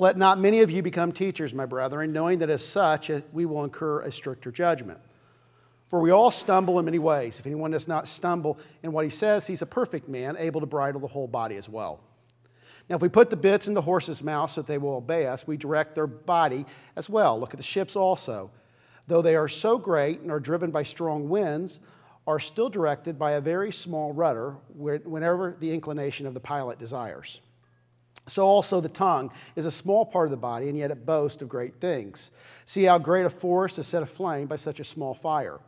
Let not many of you become teachers, my brethren, knowing that as such uh, we will incur a stricter judgment. For we all stumble in many ways. If anyone does not stumble in what he says, he's a perfect man, able to bridle the whole body as well. Now, if we put the bits in the horses' mouths so that they will obey us, we direct their body as well. Look at the ships also. Though they are so great and are driven by strong winds, are still directed by a very small rudder whenever the inclination of the pilot desires. So also the tongue is a small part of the body, and yet it boasts of great things. See how great a forest is set aflame by such a small fire.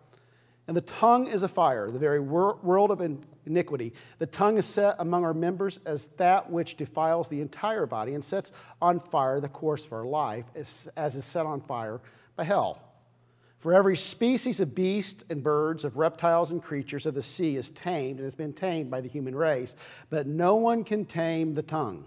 And the tongue is a fire, the very world of iniquity. The tongue is set among our members as that which defiles the entire body and sets on fire the course of our life, as, is set on fire by hell. For every species of beasts and birds, of reptiles and creatures of the sea is tamed and has been tamed by the human race, but no one can tame the tongue.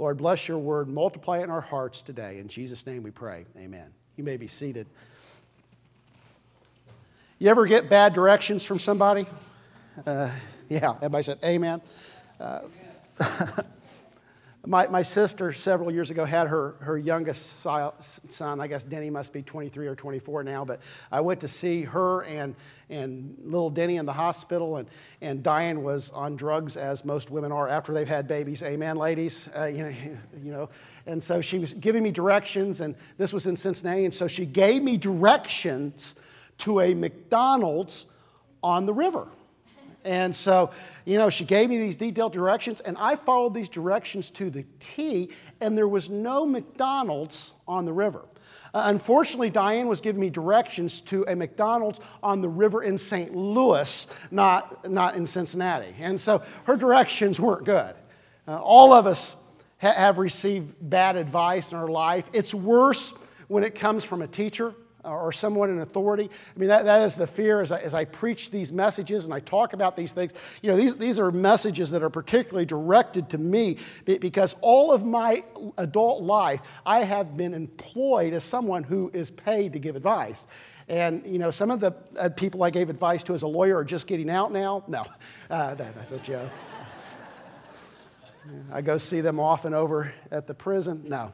Lord, bless your word, multiply it in our hearts today. In Jesus' name we pray. Amen. You may be seated. You ever get bad directions from somebody? Uh, yeah, everybody said amen. Uh, my, my sister several years ago had her, her youngest son, I guess Denny must be 23 or 24 now, but I went to see her and, and little Denny in the hospital, and, and Diane was on drugs, as most women are after they've had babies. Amen, ladies? Uh, you, know, you know. And so she was giving me directions, and this was in Cincinnati, and so she gave me directions to a McDonald's on the river. And so, you know, she gave me these detailed directions, and I followed these directions to the T, and there was no McDonald's on the river. Uh, unfortunately, Diane was giving me directions to a McDonald's on the river in St. Louis, not, not in Cincinnati. And so her directions weren't good. Uh, all of us ha- have received bad advice in our life. It's worse when it comes from a teacher or someone in authority. I mean, that, that is the fear as I, as I preach these messages and I talk about these things. You know, these, these are messages that are particularly directed to me because all of my adult life, I have been employed as someone who is paid to give advice. And, you know, some of the uh, people I gave advice to as a lawyer are just getting out now. No, uh, that, that's a joke. I go see them often over at the prison. No.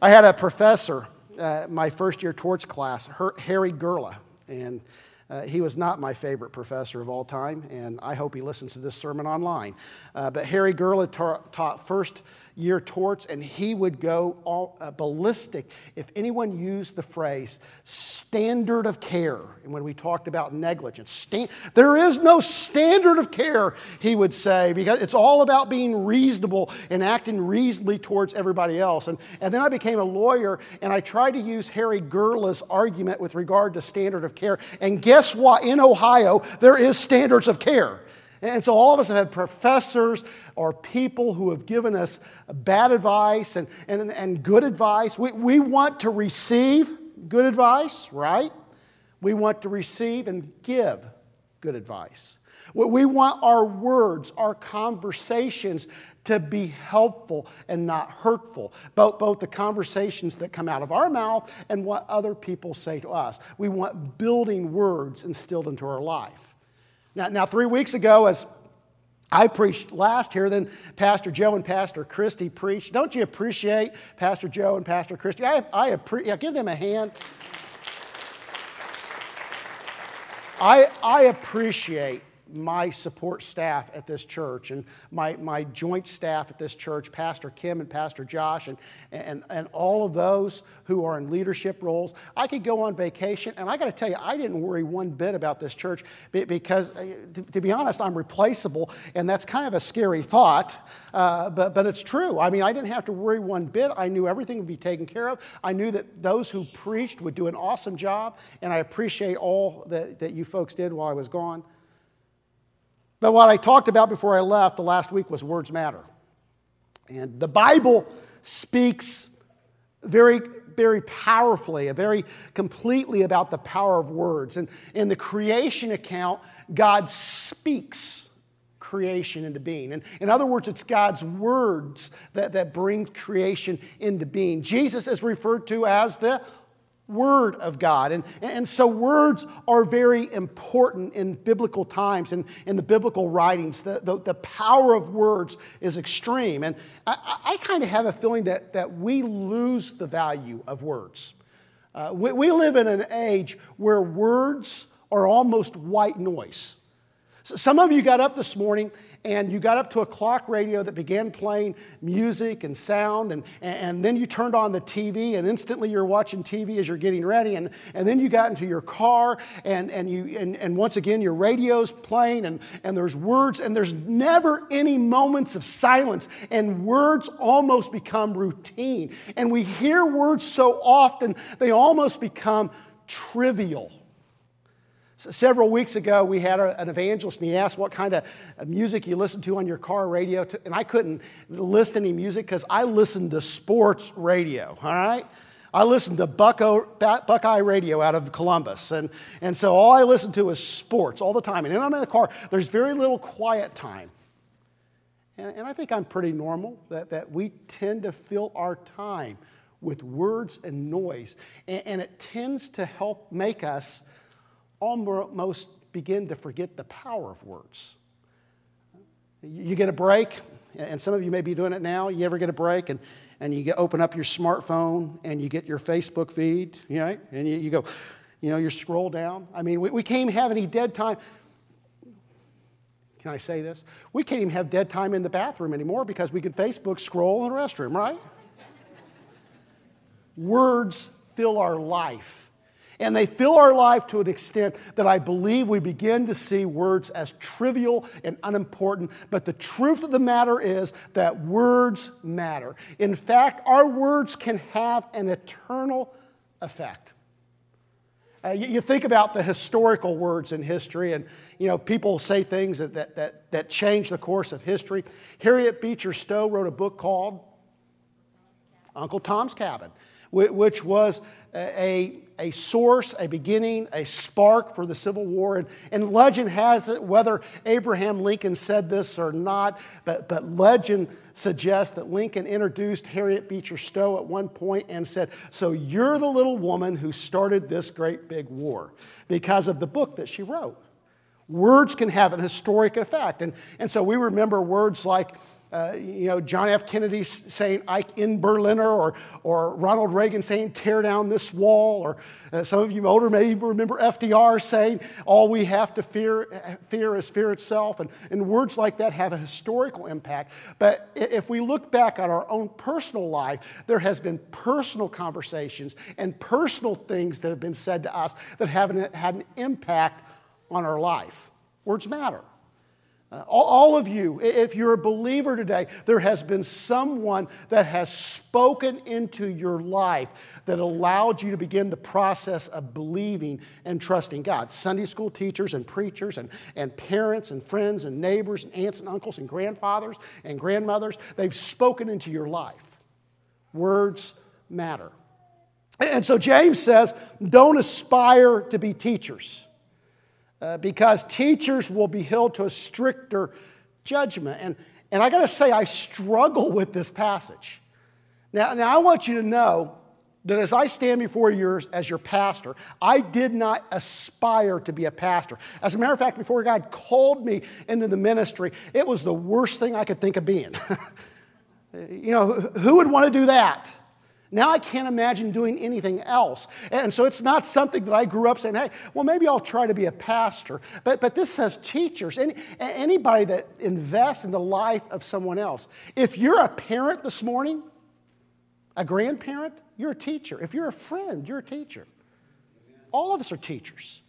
I had a professor uh, my first year torts class, her, Harry Gerla. And uh, he was not my favorite professor of all time, and I hope he listens to this sermon online. Uh, but Harry Gerla ta- taught first year torts, and he would go all, uh, ballistic if anyone used the phrase standard of care. And when we talked about negligence, stand, there is no standard of care, he would say, because it's all about being reasonable and acting reasonably towards everybody else. And, and then I became a lawyer, and I tried to use Harry Gerla's argument with regard to standard of care. And guess what? In Ohio, there is standards of care. And so all of us have had professors or people who have given us bad advice and, and, and good advice. We, we want to receive good advice, right? We want to receive and give good advice. We want our words, our conversations to be helpful and not hurtful, both, both the conversations that come out of our mouth and what other people say to us. We want building words instilled into our life. Now, now three weeks ago, as I preached last here, then Pastor Joe and Pastor Christy preached. Don't you appreciate Pastor Joe and Pastor Christy? I, I appreciate, yeah, give them a hand. I, I appreciate my support staff at this church and my, my joint staff at this church, Pastor Kim and Pastor Josh, and, and, and all of those who are in leadership roles. I could go on vacation, and I got to tell you, I didn't worry one bit about this church because, uh, to, to be honest, I'm replaceable, and that's kind of a scary thought, uh, but, but it's true. I mean, I didn't have to worry one bit. I knew everything would be taken care of. I knew that those who preached would do an awesome job, and I appreciate all that, that you folks did while I was gone. But what I talked about before I left the last week was words matter. And the Bible speaks very very powerfully, very completely about the power of words. And in the creation account, God speaks creation into being. And in other words, it's God's words that, that bring creation into being. Jesus is referred to as the Word of God. And, and so, words are very important in biblical times and in, the biblical writings. The, the, the, power of words is extreme. And I, I kind of have a feeling that, that we lose the value of words. Uh, we, we live in an age where words are almost white noise. Some of you got up this morning and you got up to a clock radio that began playing music and sound, and, and then you turned on the TV, and instantly you're watching TV as you're getting ready, and, and then you got into your car, and, and, you, and, and once again your radio's playing, and, and there's words, and there's never any moments of silence, and words almost become routine. And we hear words so often, they almost become trivial. Several weeks ago, we had an evangelist, and he asked what kind of music you listen to on your car radio. And I couldn't list any music because I listened to sports radio, all right? I listened to Bucko, Buckeye Radio out of Columbus. And, and so all I listen to is sports all the time. And when I'm in the car, there's very little quiet time. And, and I think I'm pretty normal that, that we tend to fill our time with words and noise. And, and it tends to help make us almost begin to forget the power of words. You get a break, and some of you may be doing it now. You ever get a break and, and you get, open up your smartphone and you get your Facebook feed, right? And you, you go, you know, you scroll down. I mean, we, we can't even have any dead time. Can I say this? We can't even have dead time in the bathroom anymore because we could Facebook scroll in the restroom, right? Words fill our life. And they fill our life to an extent that I believe we begin to see words as trivial and unimportant. But the truth of the matter is that words matter. In fact, our words can have an eternal effect. Uh, you, you, think about the historical words in history, and you know people say things that, that, that, that change the course of history. Harriet Beecher Stowe wrote a book called Uncle Tom's Cabin which was a, a source, a beginning, a spark for the Civil War. And, and legend has it, whether Abraham Lincoln said this or not, but, but legend suggests that Lincoln introduced Harriet Beecher Stowe at one point and said, So you're the little woman who started this great big war because of the book that she wrote. Words can have an historic effect. And, and so we remember words like, uh, you know, John F. Kennedy saying Ike in Berliner, or, or Ronald Reagan saying tear down this wall, or uh, some of you older may even remember FDR saying all we have to fear, fear is fear itself. And, and words like that have a historical impact. But if we look back at our own personal life, there has been personal conversations and personal things that have been said to us that have had an impact on our life. Words matter. All of you, if you're a believer today, there has been someone that has spoken into your life that allowed you to begin the process of believing and trusting God. Sunday school teachers and preachers and, and parents and friends and neighbors and aunts and uncles and grandfathers and grandmothers, they've spoken into your life. Words matter. And so James says, don't aspire to be teachers uh, because teachers will be held to a stricter judgment. And, and I got to say, I struggle with this passage. Now, now, I want you to know that as I stand before you as your pastor, I did not aspire to be a pastor. As a matter of fact, before God called me into the ministry, it was the worst thing I could think of being. you know, who would want to do that? Now I can't imagine doing anything else. And so it's not something that I grew up saying, hey, well, maybe I'll try to be a pastor. But, but this says teachers, any, anybody that invests in the life of someone else. If you're a parent this morning, a grandparent, you're a teacher. If you're a friend, you're a teacher. All of us are teachers.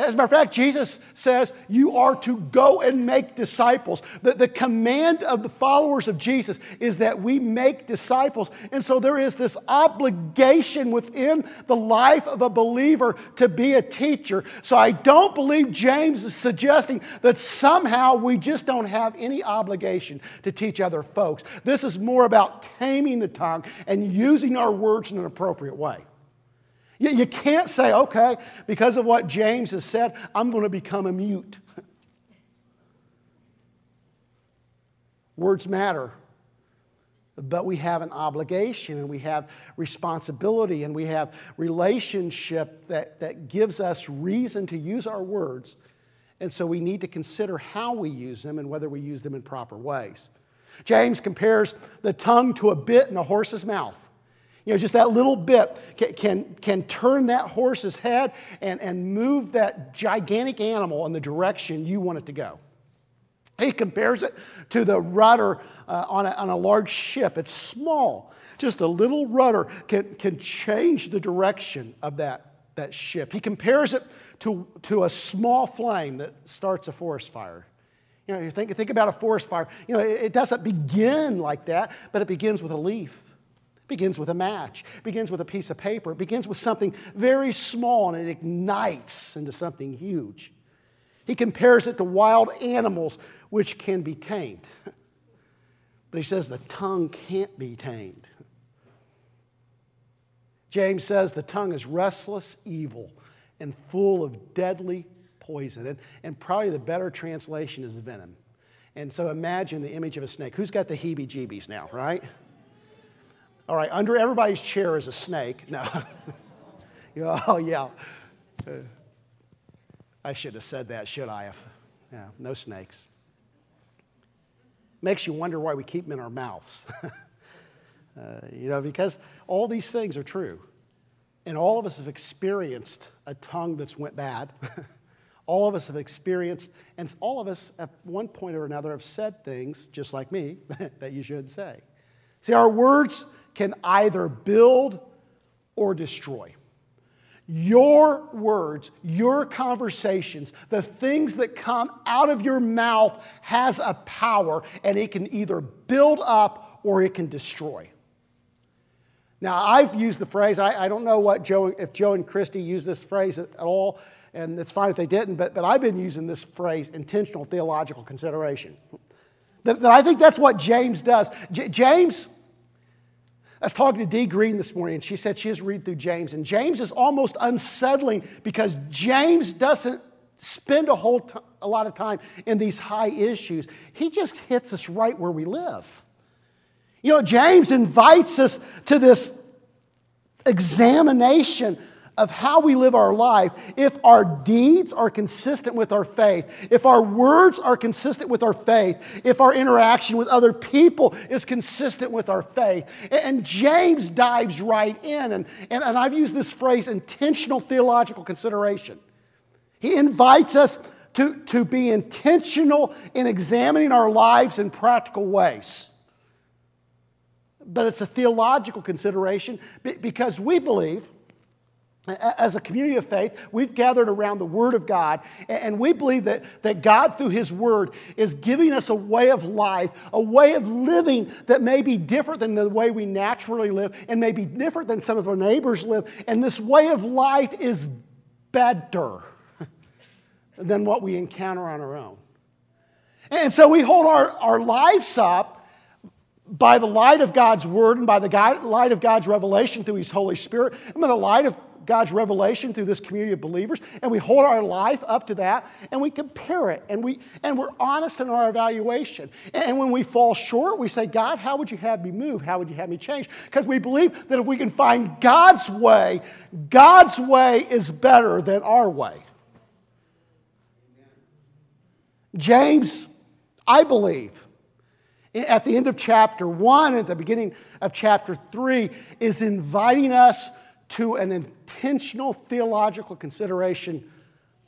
As a matter of fact, Jesus says you are to go and make disciples. The, the command of the followers of Jesus is that we make disciples. And so there is this obligation within the life of a believer to be a teacher. So I don't believe James is suggesting that somehow we just don't have any obligation to teach other folks. This is more about taming the tongue and using our words in an appropriate way. You, you can't say, okay, because of what James has said, I'm going to become a mute. Words matter. But we have an obligation and we have responsibility and we have relationship that, that gives us reason to use our words. And so we need to consider how we use them and whether we use them in proper ways. James compares the tongue to a bit in a horse's mouth. You know, just that little bit can, can, can turn that horse's head and, and move that gigantic animal in the direction you want it to go. He compares it to the rudder uh, on, a, on a large ship. It's small. Just a little rudder can, can change the direction of that, that ship. He compares it to, to a small flame that starts a forest fire. You know, you think, think about a forest fire. You know, it, it doesn't begin like that, but it begins with a leaf begins with a match, begins with a piece of paper, begins with something very small and it ignites into something huge. He compares it to wild animals which can be tamed. But he says the tongue can't be tamed. James says the tongue is restless evil and full of deadly poison. And, and probably the better translation is venom. And so imagine the image of a snake. Who's got the heebie jeebies now, right? All right, under everybody's chair is a snake. No. oh, yeah. Uh, I should have said that, should I? Yeah, no snakes. Makes you wonder why we keep them in our mouths. uh, you know, because all these things are true. And all of us have experienced a tongue that's went bad. all of us have experienced, and all of us at one point or another have said things, just like me, that you should say. See, our words can either build or destroy. Your words, your conversations, the things that come out of your mouth has a power and it can either build up or it can destroy. Now, I've used the phrase, I, I don't know what Joe, if Joe and Christy use this phrase at, at all, and it's fine if they didn't, but, but I've been using this phrase, intentional theological consideration. That, that I think that's what James does. J- James I was talking to Dee Green this morning, and she said she has read through James, and James is almost unsettling because James doesn't spend a whole t- a lot of time in these high issues. He just hits us right where we live. You know, James invites us to this examination of how we live our life, if our deeds are consistent with our faith, if our words are consistent with our faith, if our interaction with other people is consistent with our faith. And James dives right in, and, and, and I've used this phrase intentional theological consideration. He invites us to, to be intentional in examining our lives in practical ways. But it's a theological consideration because we believe as a community of faith, we've gathered around the Word of God, and we believe that, that God, through His Word, is giving us a way of life, a way of living that may be different than the way we naturally live, and may be different than some of our neighbors live. And this way of life is better than what we encounter on our own. And so we hold our, our lives up by the light of God's Word and by the light of God's revelation through His Holy Spirit, and by the light of God's revelation through this community of believers, and we hold our life up to that, and we compare it, and, we, and we're honest in our evaluation. And when we fall short, we say, God, how would you have me move? How would you have me change? Because we believe that if we can find God's way, God's way is better than our way. James, I believe, at the end of chapter one, at the beginning of chapter three, is inviting us to an intentional theological consideration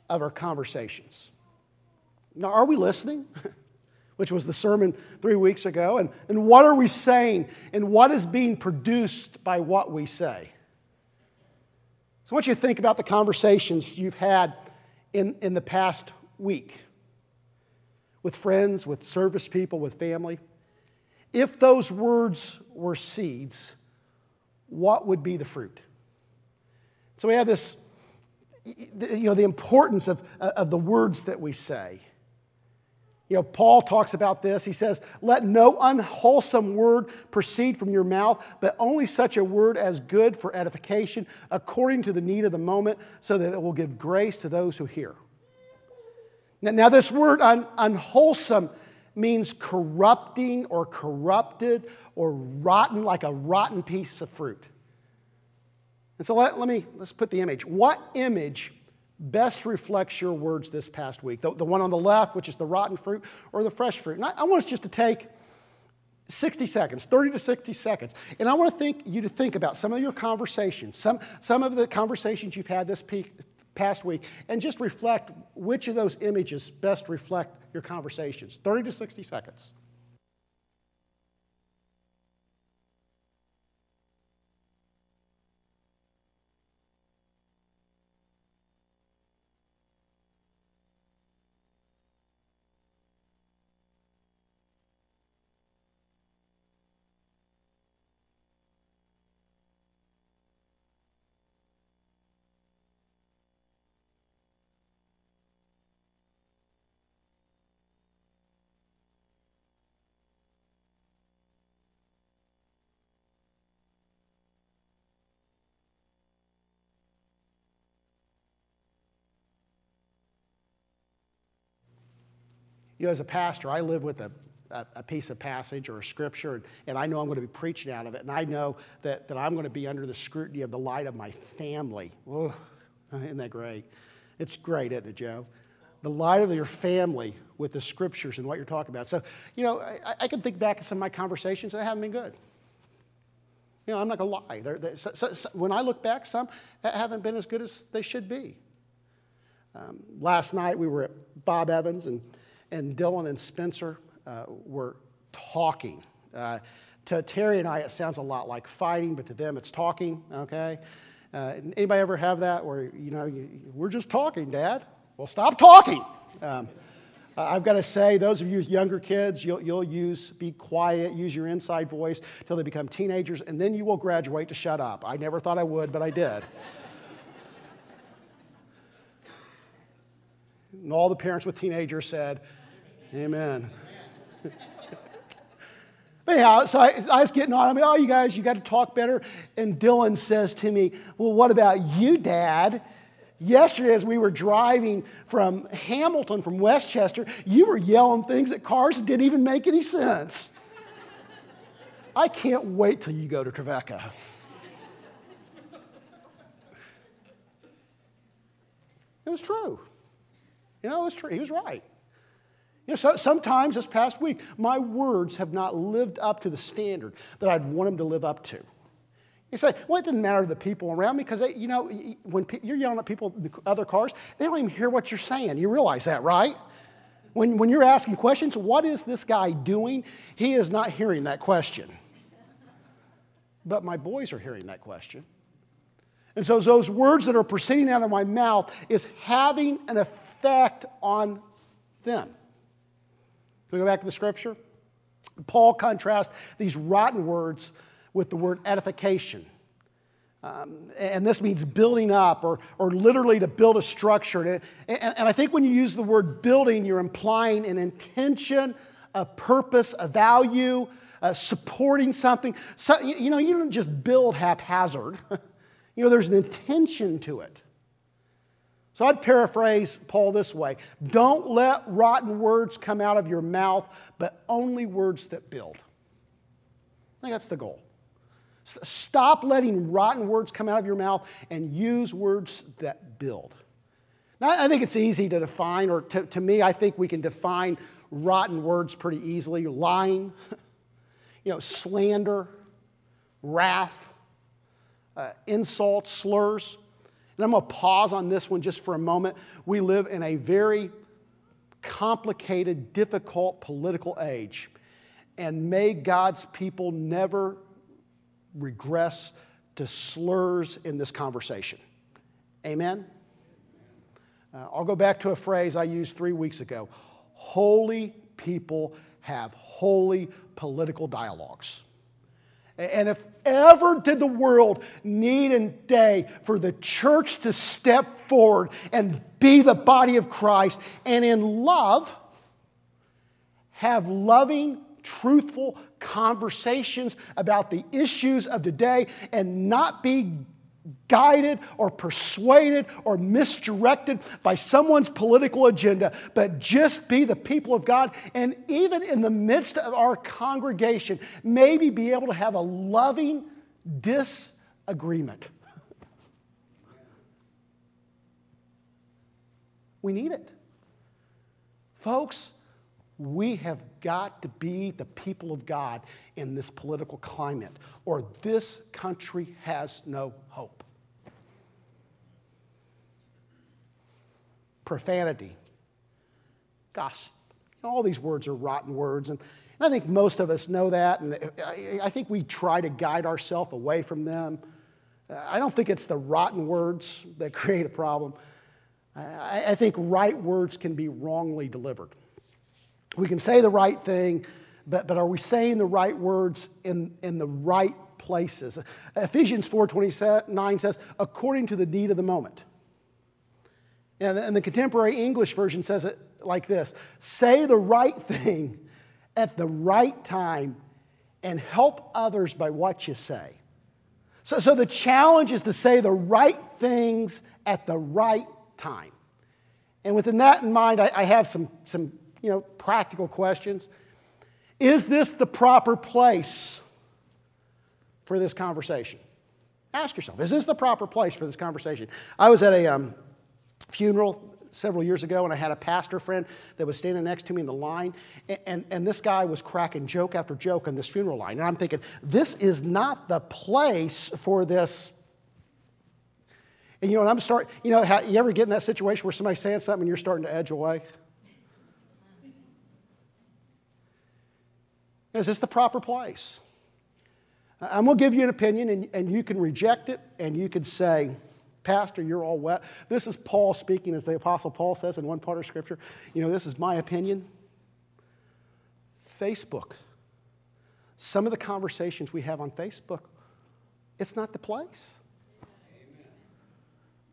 of our conversations. Now, are we listening? Which was the sermon three weeks ago. And, and what are we saying? And what is being produced by what we say? So I want you to think about the conversations you've had in, in the past week with friends, with service people, with family, if those words were seeds, what would be the fruit? So we have this, you know, the importance of, of the words that we say. You know, Paul talks about this. He says, Let no unwholesome word proceed from your mouth, but only such a word as good for edification, according to the need of the moment, so that it will give grace to those who hear. Now, now this word un, unwholesome means corrupting or corrupted or rotten, like a rotten piece of fruit. And so let, let me, let's put the image. What image best reflects your words this past week? The, the one on the left, which is the rotten fruit, or the fresh fruit? And I, I want us just to take 60 seconds, 30 to 60 seconds. And I want to think you to think about some of your conversations, some, some of the conversations you've had this peak, past week, and just reflect which of those images best reflect your conversations. 30 to 60 seconds. You know, as a pastor, I live with a, a, a piece of passage or a scripture, and, and, I know I'm going to be preaching out of it, and I know that, that I'm going to be under the scrutiny of the light of my family. Oh, isn't that great? It's great, isn't it, Joe? The light of your family with the scriptures and what you're talking about. So, you know, I, I can think back to some of my conversations that haven't been good. You know, I'm not going to lie. They're, they're, so, so, so, when I look back, some haven't been as good as they should be. Um, last night we were at Bob Evans, and and Dylan and Spencer uh, were talking. Uh, to Terry and I, it sounds a lot like fighting, but to them, it's talking, okay? Uh, anybody ever have that where, you know, you, we're just talking, Dad? Well, stop talking. Um, I've got to say, those of you with younger kids, you'll, you'll use, be quiet, use your inside voice till they become teenagers, and then you will graduate to shut up. I never thought I would, but I did. and all the parents with teenagers said, Amen. Anyhow, so I, I, was getting on. I mean, oh, you guys, you got to talk better. And Dylan says to me, Well, what about you, Dad? Yesterday, as we were driving from Hamilton, from Westchester, you were yelling things at cars that didn't even make any sense. I can't wait till you go to Trevecca. It was true. You know, it was true. He was right. You know, so, sometimes this past week, my words have not lived up to the standard that I'd want them to live up to. You say, well, it doesn't matter to the people around me because, you know, when pe- you're yelling at people in other cars, they don't even hear what you're saying. You realize that, right? When, when you're asking questions, what is this guy doing? He is not hearing that question. But my boys are hearing that question. And so those words that are proceeding out of my mouth is having an effect on them. We go back to the scripture? Paul contrasts these rotten words with the word edification. Um, and this means building up or, or literally to build a structure. And, and, and I think when you use the word building, you're implying an intention, a purpose, a value, uh, supporting something. So, you know, you don't just build haphazard, you know, there's an intention to it. So I'd paraphrase Paul this way Don't let rotten words come out of your mouth, but only words that build. I think that's the goal. Stop letting rotten words come out of your mouth and use words that build. Now, I think it's easy to define, or to, to me, I think we can define rotten words pretty easily lying, you know, slander, wrath, uh, insults, slurs. And I'm going to pause on this one just for a moment. We live in a very complicated, difficult political age. And may God's people never regress to slurs in this conversation. Amen? Uh, I'll go back to a phrase I used three weeks ago holy people have holy political dialogues. And if ever did the world need a day for the church to step forward and be the body of Christ and in love have loving, truthful conversations about the issues of today and not be guided or persuaded or misdirected by someone's political agenda, but just be the people of God. And even in the midst of our congregation, maybe be able to have a loving disagreement. We need it. Folks, we have got to be the people of God in this political climate, or this country has no hope. Profanity, gossip, all these words are rotten words, and I think most of us know that, and I think we try to guide ourselves away from them. I don't think it's the rotten words that create a problem. I think right words can be wrongly delivered. We can say the right thing, but, but are we saying the right words in, in the right places? Ephesians 4.29 says, according to the need of the moment. And, and the contemporary English version says it like this Say the right thing at the right time and help others by what you say. So, so the challenge is to say the right things at the right time. And within that in mind, I, I have some, some you know, practical questions. Is this the proper place for this conversation? Ask yourself, is this the proper place for this conversation? I was at a um, funeral several years ago, and I had a pastor friend that was standing next to me in the line, and, and, and, this guy was cracking joke after joke on this funeral line. And I'm thinking, this is not the place for this. And you know, I'm starting, you know, how, you ever get in that situation where somebody's saying something and you're starting to edge away? Is this the proper place? I'm going to give you an opinion, and, and you can reject it, and you could say, Pastor, you're all wet. This is Paul speaking, as the Apostle Paul says in one part of Scripture. You know, this is my opinion. Facebook. Some of the conversations we have on Facebook, it's not the place.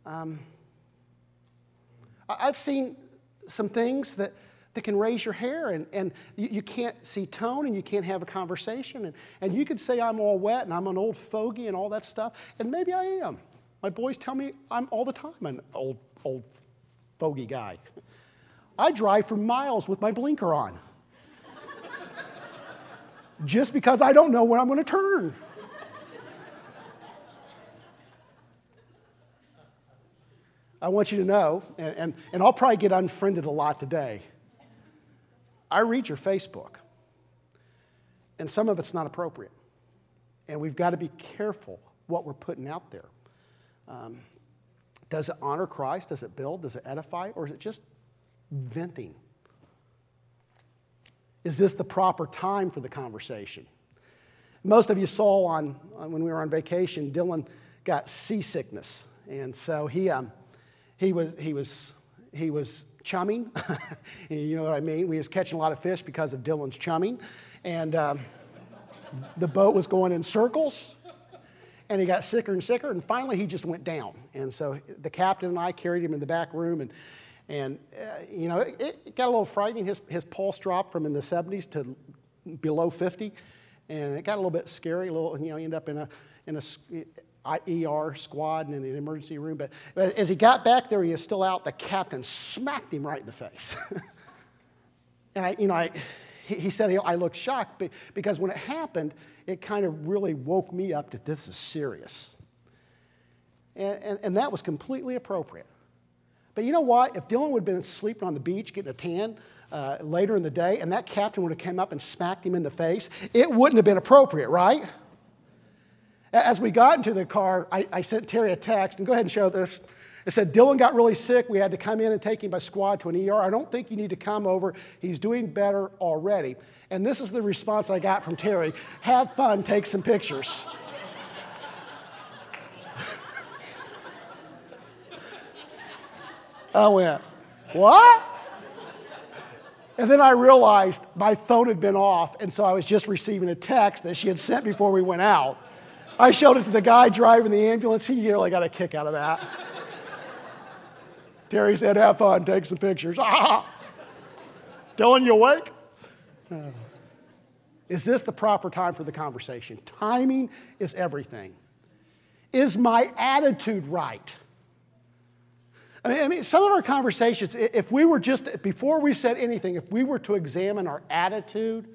Um, I've seen some things that that can raise your hair and, and you, you, can't see tone and you can't have a conversation. And, and you could say I'm all wet and I'm an old fogey and all that stuff, and maybe I am. My boys tell me I'm all the time an old, old fogey guy. I drive for miles with my blinker on just because I don't know when I'm going to turn. I want you to know, and, and, and I'll probably get unfriended a lot today. I read your Facebook, and some of it's not appropriate. And we've got to be careful what we're putting out there. Um, does it honor Christ? Does it build? Does it edify? Or is it just venting? Is this the proper time for the conversation? Most of you saw on, on when we were on vacation, Dylan got seasickness. And so he, um, he, was, he, was, he was chumming. you know what I mean? We was catching a lot of fish because of Dylan's chumming. And um, the boat was going in circles. And he got sicker and sicker. And finally, he just went down. And so the captain and I carried him in the back room. And, and uh, you know, it, it, got a little frightening. His, his pulse dropped from in the 70s to below 50. And it got a little bit scary. A little, you know, he ended up in a, in a ER squad and in an emergency room. But as he got back there, he is still out. The captain smacked him right in the face. and I, you know, I, he said I looked shocked because when it happened, it kind of really woke me up that this is serious. And, and, and that was completely appropriate. But you know what? If Dylan would have been sleeping on the beach getting a tan uh, later in the day and that captain would have come up and smacked him in the face, it wouldn't have been appropriate, right? As we got into the car, I, I sent Terry a text, and go ahead and show this. It said, Dylan got really sick. We had to come in and take him by squad to an ER. I don't think you need to come over. He's doing better already. And this is the response I got from Terry Have fun, take some pictures. I went, What? And then I realized my phone had been off, and so I was just receiving a text that she had sent before we went out. I showed it to the guy driving the ambulance. He nearly got a kick out of that. Terry said, Have fun, take some pictures. Ah! Dylan, you awake? Is this the proper time for the conversation? Timing is everything. Is my attitude right? I mean, I mean, some of our conversations, if we were just, before we said anything, if we were to examine our attitude,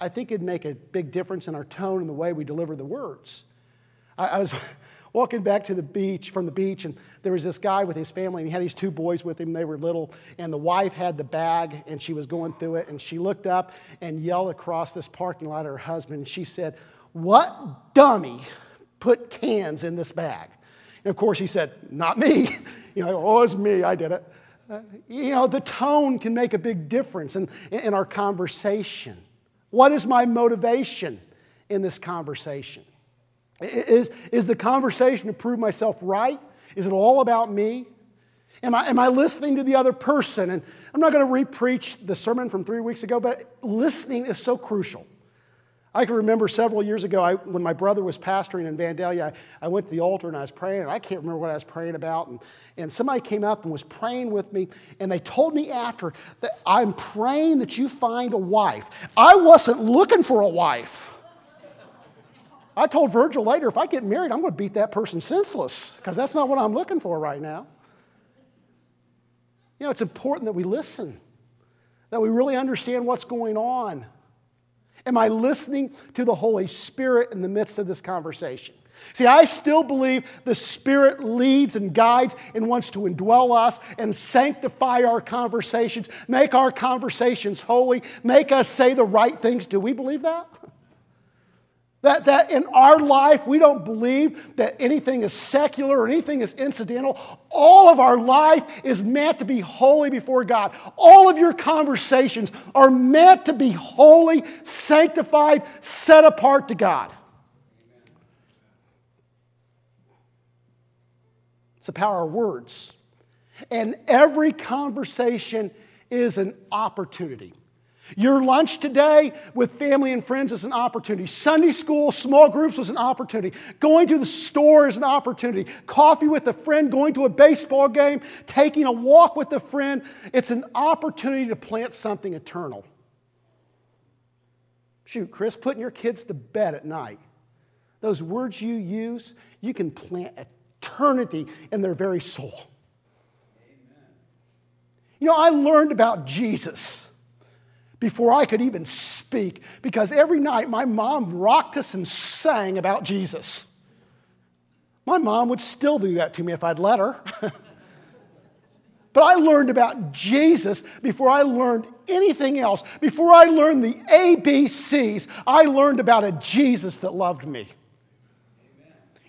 I think it'd make a big difference in our tone and the way we deliver the words. I, I was walking back to the beach, from the beach, and there was this guy with his family, and he had these two boys with him. They were little, and the wife had the bag, and she was going through it, and she looked up and yelled across this parking lot at her husband, and she said, What dummy put cans in this bag? And of course, he said, Not me. You know, oh, it's me, I did it. Uh, you know, the tone can make a big difference in, in our conversation. What is my motivation in this conversation? Is, is the conversation to prove myself right? Is it all about me? Am I, am I listening to the other person? And I'm not going to repreach the sermon from three weeks ago, but listening is so crucial. I can remember several years ago I, when my brother was pastoring in Vandalia, I, I, went to the altar and I was praying, and I can't remember what I was praying about. And, and somebody came up and was praying with me, and they told me after that I'm praying that you find a wife. I wasn't looking for a wife. I told Virgil later, if I get married, I'm going to beat that person senseless because that's not what I'm looking for right now. You know, it's important that we listen, that we really understand what's going on. Am I listening to the Holy Spirit in the midst of this conversation? See, I still believe the Spirit leads and guides and wants to indwell us and sanctify our conversations, make our conversations holy, make us say the right things. Do we believe that? That, that in our life, we don't believe that anything is secular or anything is incidental. All of our life is meant to be holy before God. All of your conversations are meant to be holy, sanctified, set apart to God. It's the power of words. And every conversation is an opportunity. Your lunch today with family and friends is an opportunity. Sunday school, small groups was an opportunity. Going to the store is an opportunity. Coffee with a friend, going to a baseball game, taking a walk with a friend, it's an opportunity to plant something eternal. Shoot, Chris, putting your kids to bed at night, those words you use, you can plant eternity in their very soul. Amen. You know, I learned about Jesus before I could even speak because every night my mom rocked us and sang about Jesus. My mom would still do that to me if I'd let her. but I learned about Jesus before I learned anything else. Before I learned the ABCs, I learned about a Jesus that loved me.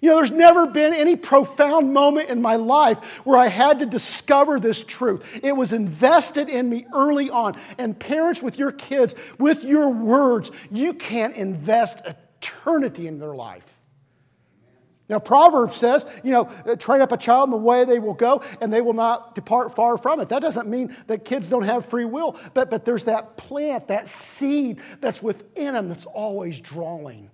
You know, there's never been any profound moment in my life where I had to discover this truth. It was invested in me early on. And parents, with your kids, with your words, you can't invest eternity in their life. Now, Proverbs says, you know, uh, train up a child in the way they will go, and they will not depart far from it. That doesn't mean that kids don't have free will, but, but there's that plant, that seed that's within them that's always drawing.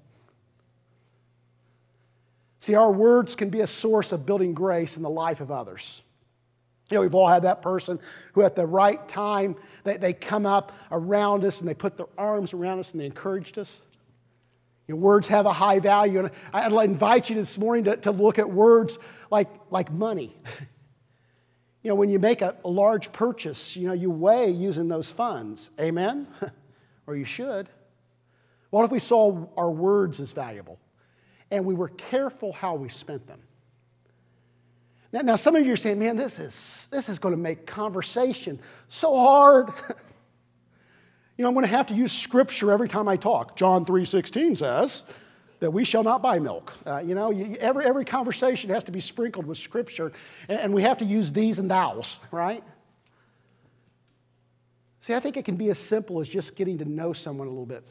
See, our words can be a source of building grace in the life of others. You know, we've all had that person who, at the right time, they, they come up around us and they put their arms around us and they encouraged us. Your words have a high value. And I'd invite you this morning to, to look at words like, like money. You know, when you make a, a large purchase, you know, you weigh using those funds. Amen? or you should. What if we saw our words as valuable? And we were careful how we spent them. Now, now some of you are saying, man, this is, this is going to make conversation so hard. you know, I'm going to have to use scripture every time I talk. John 3.16 says that we shall not buy milk. Uh, you know, every, every conversation has to be sprinkled with scripture, and, and we have to use these and thous, right? See, I think it can be as simple as just getting to know someone a little bit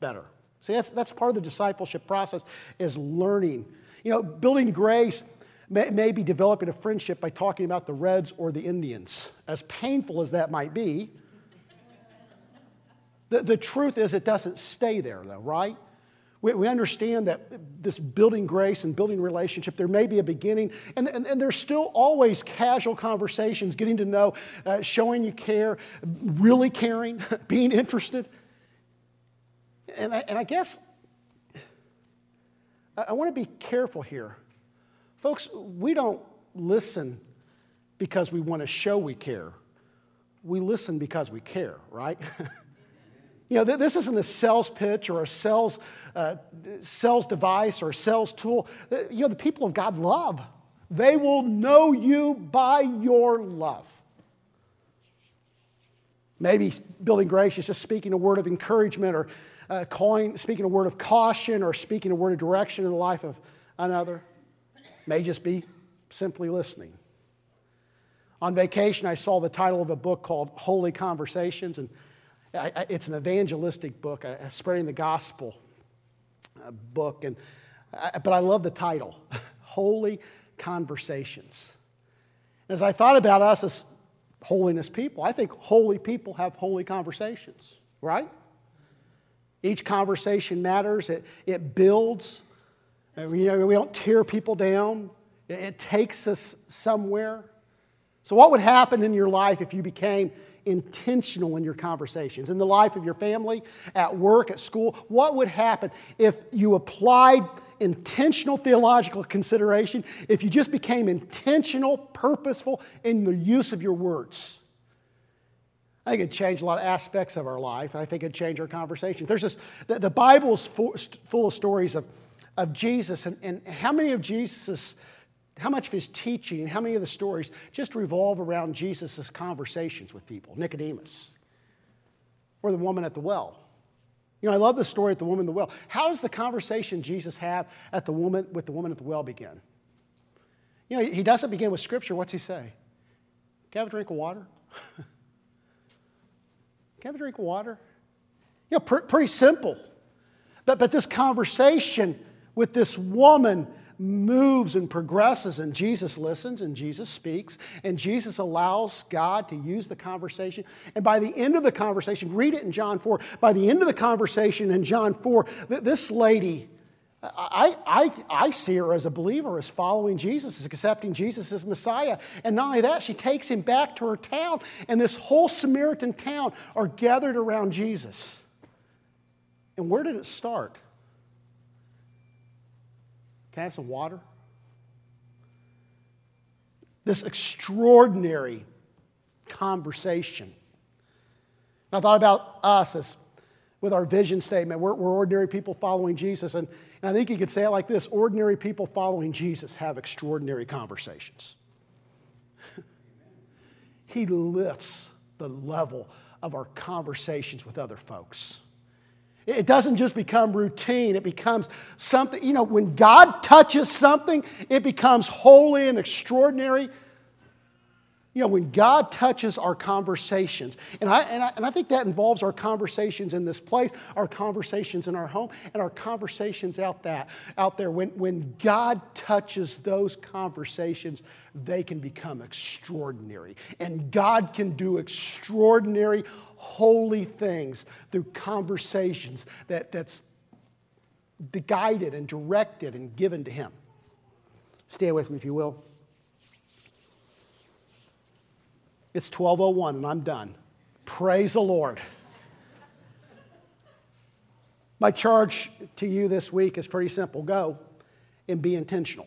better. See, that's, that's part of the discipleship process is learning. You know, building grace, may, be developing a friendship by talking about the Reds or the Indians. As painful as that might be, the, the truth is it doesn't stay there, though, right? We, we understand that this building grace and building relationship, there may be a beginning, and, and, and there's still always casual conversations, getting to know, uh, showing you care, really caring, being interested. And I, and I guess I, I want to be careful here. Folks, we don't listen because we want to show we care. We listen because we care, right? You know, this isn't a sales pitch or a sales, uh, sales device or a sales tool. You know, the people of God love. They will know you by your love. Maybe building grace is just speaking a word of encouragement or uh, calling, speaking a word of caution or speaking a word of direction in the life of another. May just be simply listening. On vacation, I saw the title of a book called Holy Conversations, and it's an evangelistic book, a spreading the gospel uh, book, and, but I love the title Holy Conversations. As I thought about us as holiness people, I think holy people have holy conversations, right? Each conversation matters, it, it builds. Uh, you know, we don't tear people down, it, it takes us somewhere. So, what would happen in your life if you became intentional in your conversations, in the life of your family, at work, at school. What would happen if you applied intentional theological consideration, if you just became intentional, purposeful in the use of your words? I think it'd change a lot of aspects of our life, I think it'd change our conversations. There's this, the, the Bible's full, full of stories of, of Jesus, and, and how many of Jesus' how much of his teaching how many of the stories just revolve around Jesus' conversations with people, Nicodemus, or the woman at the well. You know, I love the story at the woman at the well. How does the conversation Jesus have at the woman with the woman at the well begin? You know, he doesn't begin with scripture. What's he say? Can I have a drink of water? Can I have a drink of water? You know, pr- pretty simple. But, but this conversation with this woman moves and progresses, and Jesus listens and Jesus speaks, and Jesus allows God to use the conversation. And by the end of the conversation, read it in John 4, by the end of the conversation in John 4, this lady, I, I, I see her as a believer, as following Jesus, as accepting Jesus as Messiah. And not only that, she takes him back to her town, and this whole Samaritan town are gathered around Jesus. And where did it start? Can I have some water? This extraordinary conversation. I thought about us as with our vision statement. We're, we're ordinary people following Jesus. And, and I think you could say it like this ordinary people following Jesus have extraordinary conversations. he lifts the level of our conversations with other folks. It doesn't just become routine, it becomes something. You know, when God touches something, it becomes holy and extraordinary. You know, when God touches our conversations, and I, and I, and I think that involves our conversations in this place, our conversations in our home, and our conversations out, that, out there. When, when God touches those conversations, they can become extraordinary. And God can do extraordinary, holy things through conversations that, that's guided and directed and given to Him. Stay with me, if you will. It's 1201 and I'm done. Praise the Lord. My charge to you this week is pretty simple go and be intentional.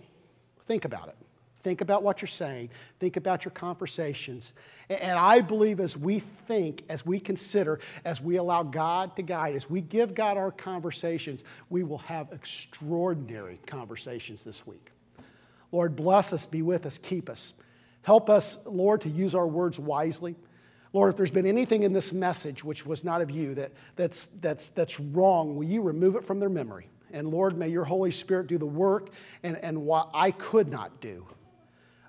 Think about it. Think about what you're saying. Think about your conversations. And I believe as we think, as we consider, as we allow God to guide, as we give God our conversations, we will have extraordinary conversations this week. Lord, bless us, be with us, keep us. Help us, Lord, to use our words wisely. Lord, if there's been anything in this message which was not of you that, that's, that's, that's wrong, will you remove it from their memory? And Lord, may your Holy Spirit do the work and, and what I could not do.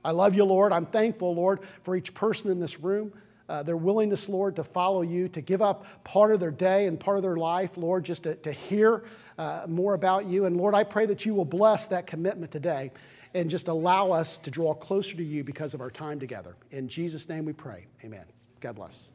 I love you, Lord. I'm thankful, Lord, for each person in this room. uh, their willingness, Lord, to follow you, to give up part of their day and part of their life, Lord, just to, to hear uh, more about you. And Lord, I pray that you will bless that commitment today and just allow us to draw closer to you because of our time together. In Jesus' name we pray. Amen. God bless.